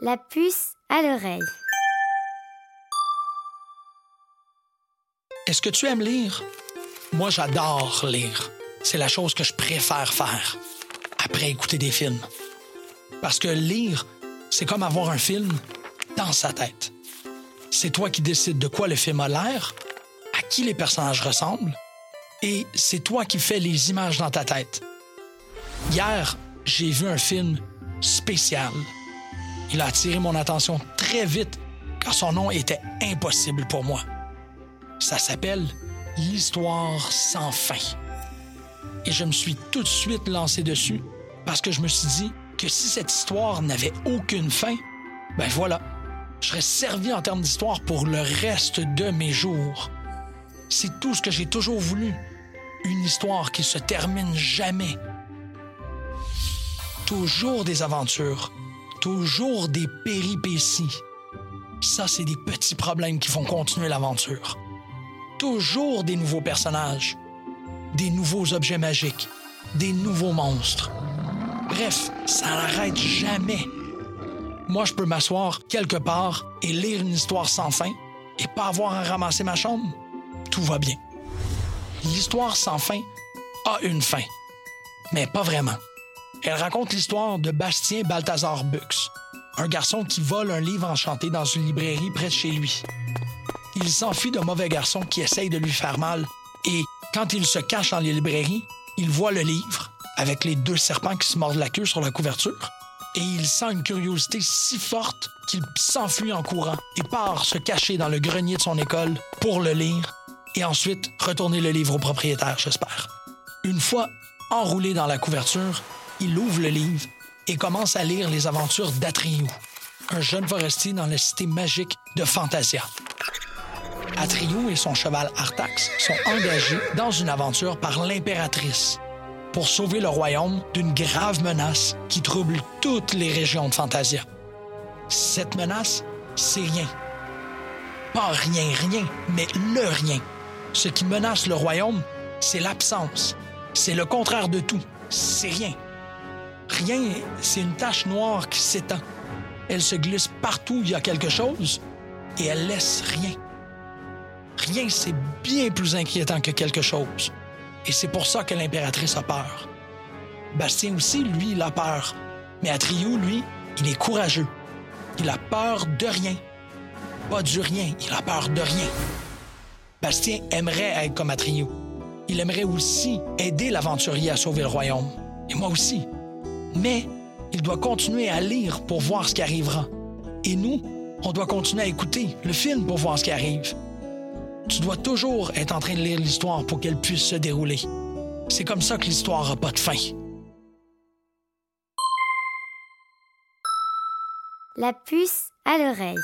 La puce à l'oreille. Est-ce que tu aimes lire? Moi, j'adore lire. C'est la chose que je préfère faire après écouter des films. Parce que lire, c'est comme avoir un film dans sa tête. C'est toi qui décides de quoi le film a l'air, à qui les personnages ressemblent, et c'est toi qui fais les images dans ta tête. Hier, j'ai vu un film spécial. Il a attiré mon attention très vite car son nom était impossible pour moi. Ça s'appelle L'histoire sans fin. Et je me suis tout de suite lancé dessus parce que je me suis dit que si cette histoire n'avait aucune fin, ben voilà, je serais servi en termes d'histoire pour le reste de mes jours. C'est tout ce que j'ai toujours voulu. Une histoire qui se termine jamais. Toujours des aventures, toujours des péripéties. Ça, c'est des petits problèmes qui font continuer l'aventure. Toujours des nouveaux personnages, des nouveaux objets magiques, des nouveaux monstres. Bref, ça n'arrête jamais. Moi, je peux m'asseoir quelque part et lire une histoire sans fin et pas avoir à ramasser ma chambre. Tout va bien. L'histoire sans fin a une fin, mais pas vraiment. Elle raconte l'histoire de Bastien Balthazar Bux, un garçon qui vole un livre enchanté dans une librairie près de chez lui. Il s'enfuit d'un mauvais garçon qui essaye de lui faire mal et, quand il se cache dans les librairies, il voit le livre avec les deux serpents qui se mordent la queue sur la couverture et il sent une curiosité si forte qu'il s'enfuit en courant et part se cacher dans le grenier de son école pour le lire et ensuite retourner le livre au propriétaire, j'espère. Une fois enroulé dans la couverture, il ouvre le livre et commence à lire les aventures d'Atriou, un jeune forestier dans la cité magique de Fantasia. Atriou et son cheval Artax sont engagés dans une aventure par l'impératrice pour sauver le royaume d'une grave menace qui trouble toutes les régions de Fantasia. Cette menace, c'est rien. Pas rien, rien, mais le rien. Ce qui menace le royaume, c'est l'absence. C'est le contraire de tout. C'est rien. Rien, c'est une tache noire qui s'étend. Elle se glisse partout où il y a quelque chose et elle laisse rien. Rien, c'est bien plus inquiétant que quelque chose. Et c'est pour ça que l'impératrice a peur. Bastien aussi, lui, il a peur. Mais Atriou, lui, il est courageux. Il a peur de rien. Pas du rien, il a peur de rien. Bastien aimerait être comme Atriou. Il aimerait aussi aider l'aventurier à sauver le royaume. Et moi aussi. Mais il doit continuer à lire pour voir ce qui arrivera. Et nous, on doit continuer à écouter le film pour voir ce qui arrive. Tu dois toujours être en train de lire l'histoire pour qu'elle puisse se dérouler. C'est comme ça que l'histoire n'a pas de fin. La puce à l'oreille.